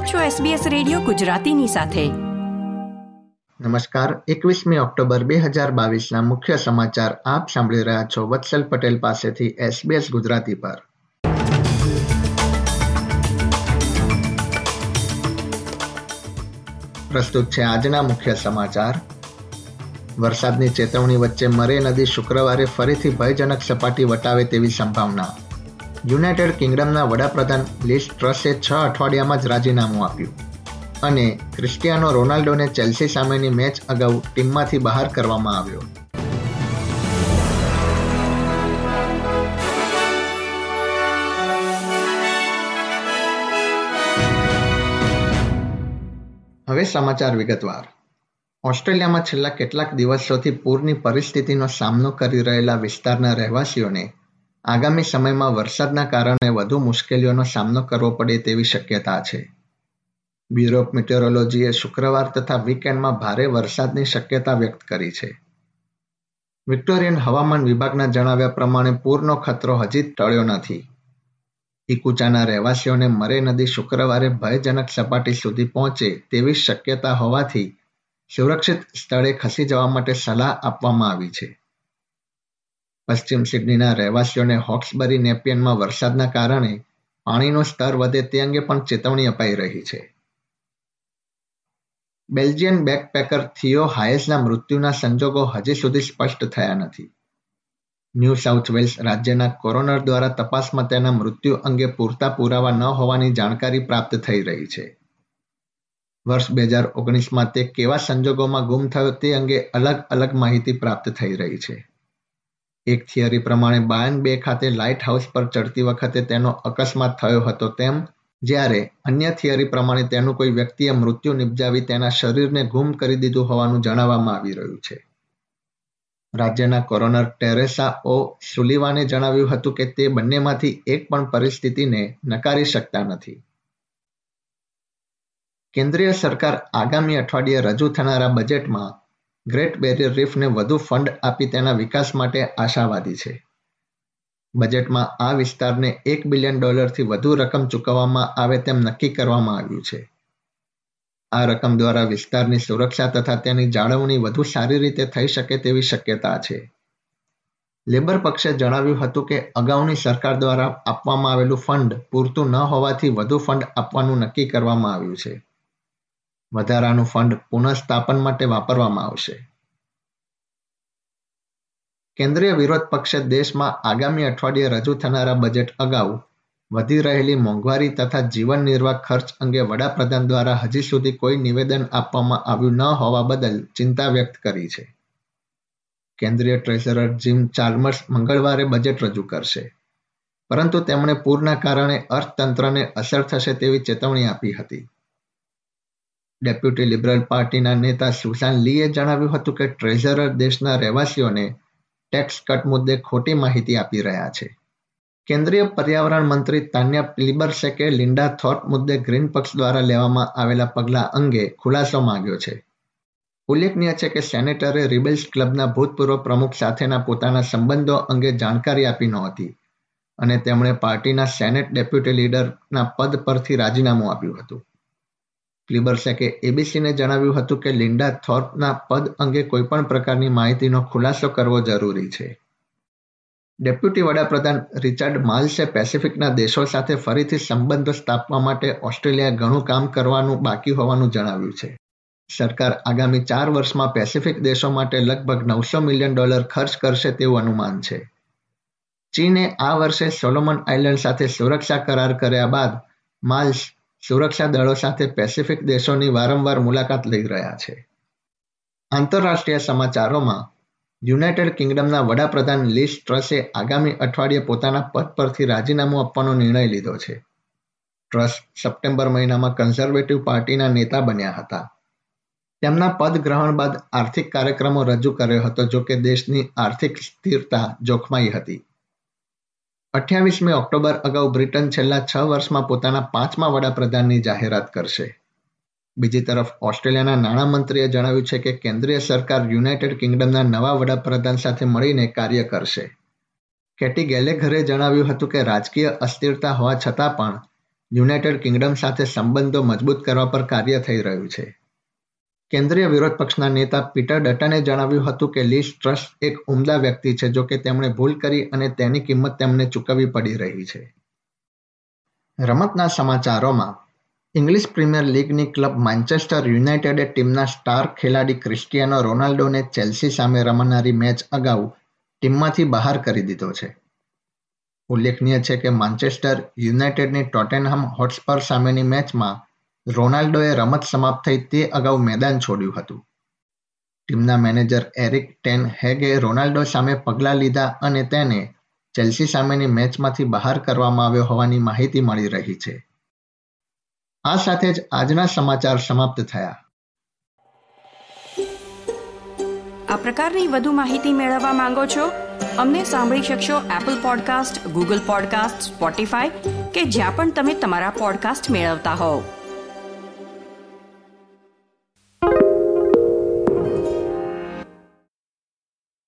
આપ છો SBS radio ગુજરાતીની સાથે. નમસ્કાર, એકવીસમી ઓક્ટોબર 2022 ના મુખ્ય સમાચાર આપ સાંભળી રહ્યા છો વત્સલ પટેલ પાસેથી SBS ગુજરાતી પર. પ્રસ્તુત છે આજના મુખ્ય સમાચાર. વરસાદની ચેતવણી વચ્ચે મરે નદી શુક્રવારે ફરીથી ભયજનક સપાટી વટાવે તેવી સંભાવના. યુનાઇટેડ કિંગડમના વડાપ્રધાન લિસ ટ્રસે છ અઠવાડિયામાં જ રાજીનામું આપ્યું. અને ક્રિસ્ટિયાનો રોનાલ્ડોને ચેલ્સી સામેની મેચ અગાઉ ટીમમાંથી બહાર કરવામાં આવ્યો. હવે સમાચાર વિગતવાર. ઓસ્ટ્રેલિયામાં છેલ્લા કેટલાક દિવસોથી પૂરની પરિસ્થિતિનો સામનો કરી રહેલા વિસ્તારના રહેવાસીઓને આગામી સમયમાં વરસાદના કારણે વધુ મુશ્કેલીઓનો સામનો કરવો પડે તેવી શક્યતા છે. બ્યુરો ઓફ મિટેરોલોજીએ શુક્રવાર તથા વીકેન્ડમાં ભારે વરસાદની શક્યતા વ્યક્ત કરી છે. વિક્ટોરિયન હવામાન વિભાગના જણાવ્યા પ્રમાણે પૂરનો ખતરો હજી ટળ્યો નથી. ઇકુચાના રહેવાસીઓને મરે નદી શુક્રવારે ભયજનક સપાટી સુધી પહોંચે તેવી શક્યતા હોવાથી સુરક્ષિત સ્થળે ખસી જવા માટે સલાહ આપવામાં આવી છે. પશ્ચિમ સિડનીના રહેવાસીઓને હોક્સબરી નેપિયનમાં વરસાદના કારણે પાણીનું સ્તર વધે તે અંગે પણ ચેતવણી અપાઈ રહી છે. બેલ્જિયન બેકપેકર થિયો હાયસના મૃત્યુના સંજોગો હજી સુધી સ્પષ્ટ થયા નથી. ન્યૂ સાઉથ વેલ્સ રાજ્યના કોરોનર દ્વારા તપાસમાં તેના મૃત્યુ અંગે પૂરતા પુરાવા ન હોવાની જાણકારી પ્રાપ્ત થઈ રહી છે. વર્ષ બે હજાર ઓગણીસમાં તે કેવા સંજોગોમાં ગુમ થયો તે અંગે અલગ અલગ માહિતી પ્રાપ્ત થઈ રહી છે. એક થિયરી પ્રમાણે બાયન બે ખાતે લાઇટ હાઉસ પર ચડતી વખતે તેનો અકસ્માત થયો હતો. તેમ જ્યારે અન્ય થિયરી પ્રમાણે તેનું કોઈ વ્યક્તિએ મૃત્યુ નિપજાવી તેના શરીરને ગુમ કરી દીધું હોવાનું જણાવવામાં આવી રહ્યું છે. રાજ્યના કોરોનર ટેરેસા ઓ સુલિવાને જણાવ્યું હતું કે તે બંનેમાંથી એક પણ પરિસ્થિતિને નકારી શકતા નથી. કેન્દ્રીય સરકાર આગામી અઠવાડિયે રજૂ થનારા બજેટમાં ગ્રેટ બેરિયર રીફને વધુ ફંડ આપી તેના વિકાસ માટે આશાવાદી છે. બજેટમાં આ વિસ્તારને એક બિલિયન ડોલરથી વધુ રકમ ચૂકવવામાં આવે તેમ નક્કી કરવામાં આવ્યું છે. આ રકમ દ્વારા વિસ્તારની સુરક્ષા તથા તેની જાળવણી વધુ સારી રીતે થઈ શકે તેવી શક્યતા છે. લેબર પક્ષે જણાવ્યું હતું કે અગાઉની સરકાર દ્વારા આપવામાં આવેલું ફંડ પૂરતું ન હોવાથી વધુ ફંડ આપવાનું નક્કી કરવામાં આવ્યું છે. વધારાનું ફંડ પુનઃસ્થાપન માટે વાપરવામાં આવશે. કેન્દ્રીય વિરોધ પક્ષે દેશમાં આગામી અઠવાડિયે રજૂ થનારા બજેટ અગાઉ વધી રહેલી મોંઘવારી તથા જીવન નિર્વાહ ખર્ચ અંગે વડાપ્રધાન દ્વારા હજી સુધી કોઈ નિવેદન આપવામાં આવ્યું ન હોવા બદલ ચિંતા વ્યક્ત કરી છે. કેન્દ્રીય ટ્રેઝરર જીમ ચાર્મર્સ મંગળવારે બજેટ રજૂ કરશે. પરંતુ તેમણે પૂરના કારણે અર્થતંત્રને અસર થશે તેવી ચેતવણી આપી હતી. ડેપ્યુટી લિબરલ પાર્ટીના નેતા સુશાન લીએ જણાવ્યું હતું કે ટ્રેઝરર દેશના રહેવાસીઓને ટેક્સ કટ મુદ્દે ખોટી માહિતી આપી રહ્યા છે. કેન્દ્રીય પર્યાવરણ મંત્રી તાન્યા લિબરસેકે લિન્ડા થોર્પ મુદ્દે ગ્રીન પક્ષ દ્વારા લેવામાં આવેલા પગલાં અંગે ખુલાસો માંગ્યો છે. ઉલ્લેખનીય છે કે સેનેટરે રિબેલ્સ ક્લબના ભૂતપૂર્વ પ્રમુખ સાથેના પોતાના સંબંધો અંગે જાણકારી આપી નહોતી અને તેમણે પાર્ટીના સેનેટ ડેપ્યુટી લીડરના પદ પરથી રાજીનામું આપ્યું હતું. ક્લિબર્સેકે એબીસીને જણાવ્યું હતું કે લિન્ડા થોર્પના પદ અંગે કોઈપણ પ્રકારની માહિતીનો ખુલાસો કરવો જરૂરી છે. ડેપ્યુટી વડાપ્રધાન રિચાર્ડ માલ્સે પેસિફિકના દેશો સાથે ફરીથી સંબંધો સ્થાપવા માટે ઓસ્ટ્રેલિયા ઘણું કામ કરવાનું બાકી હોવાનું જણાવ્યું છે. સરકાર આગામી ચાર વર્ષમાં પેસિફિક દેશો માટે લગભગ નવસો મિલિયન ડોલર ખર્ચ કરશે તેવું અનુમાન છે. ચીને આ વર્ષે સોલોમન આઇલેન્ડ સાથે સુરક્ષા કરાર કર્યા બાદ માલ્સ સુરક્ષા દળો સાથે પેસિફિક દેશોની વારંવાર મુલાકાત લઈ રહ્યા છે. આંતરરાષ્ટ્રીય સમાચારોમાં યુનાઇટેડ કિંગડમના વડાપ્રધાન લીસ ટ્રસે આગામી અઠવાડિયે પોતાના પદ પરથી રાજીનામું આપવાનો નિર્ણય લીધો છે. ટ્રસ સપ્ટેમ્બર મહિનામાં કન્ઝર્વેટિવ પાર્ટીના નેતા બન્યા હતા. તેમના પદ ગ્રહણ બાદ આર્થિક કાર્યક્રમો રજૂ કર્યો હતો જો કે દેશની આર્થિક સ્થિરતા જોખમાઈ હતી. અઠ્યાવીસમી ઓક્ટોબર અગાઉ બ્રિટન છેલ્લા છ વર્ષમાં પોતાના પાંચમા વડાપ્રધાનની જાહેરાત કરશે. બીજી તરફ ઓસ્ટ્રેલિયાના નાણામંત્રીએ જણાવ્યું છે કે કેન્દ્રીય સરકાર યુનાઇટેડ કિંગડમના નવા વડાપ્રધાન સાથે મળીને કાર્ય કરશે. કેટી ગેલેઘરે જણાવ્યું હતું કે રાજકીય અસ્થિરતા હોવા છતાં પણ યુનાઇટેડ કિંગડમ સાથે સંબંધો મજબૂત કરવા પર કાર્ય થઈ રહ્યું છે. કેન્દ્રીય વિરોધ પક્ષના નેતા પીટર ડટને જણાવ્યું હતું કે લીસ ટ્રસ્ટ એક ઉમદા વ્યક્તિ છે, જો કે તેમણે ભૂલ કરી અને તેની કિંમત તેમને ચૂકવવી પડી રહી છે. રમતના સમાચારોમાં, ઇંગ્લિશ પ્રીમિયર લીગની ક્લબ માન્ચેસ્ટર યુનાઇટેડે ટીમના સ્ટાર ખેલાડી ક્રિસ્ટિયાનો રોનાલ્ડોને ચેલ્સી સામે રમાનારી મેચ અગાઉ ટીમમાંથી બહાર કરી દીધો છે. ઉલ્લેખનીય છે કે માન્ચેસ્ટર યુનાઇટેડની ટોટેનહમ હોટસ્પર સામેની મેચમાં રોનાલ્ડોએ રમત સમાપ્ત થઈ તે અગાઉ મેદાન છોડ્યું હતું. ટીમના મેનેજર એરિક ટેન હેગે રોનાલ્ડો સામે પગલાં લીધા અને તેને ચેલ્સી સામેની મેચમાંથી બહાર કરવામાં આવ્યો હોવાની માહિતી મળી રહી છે. આ સાથે જ આજના સમાચાર સમાપ્ત થયા. આ પ્રકારની વધુ માહિતી મેળવવા માંગો છો? અમને સાંભળી શકશો Apple podcast Google podcast Spotify કે જ્યાં પણ તમે તમારા પોડકાસ્ટ મેળવતા હોવ.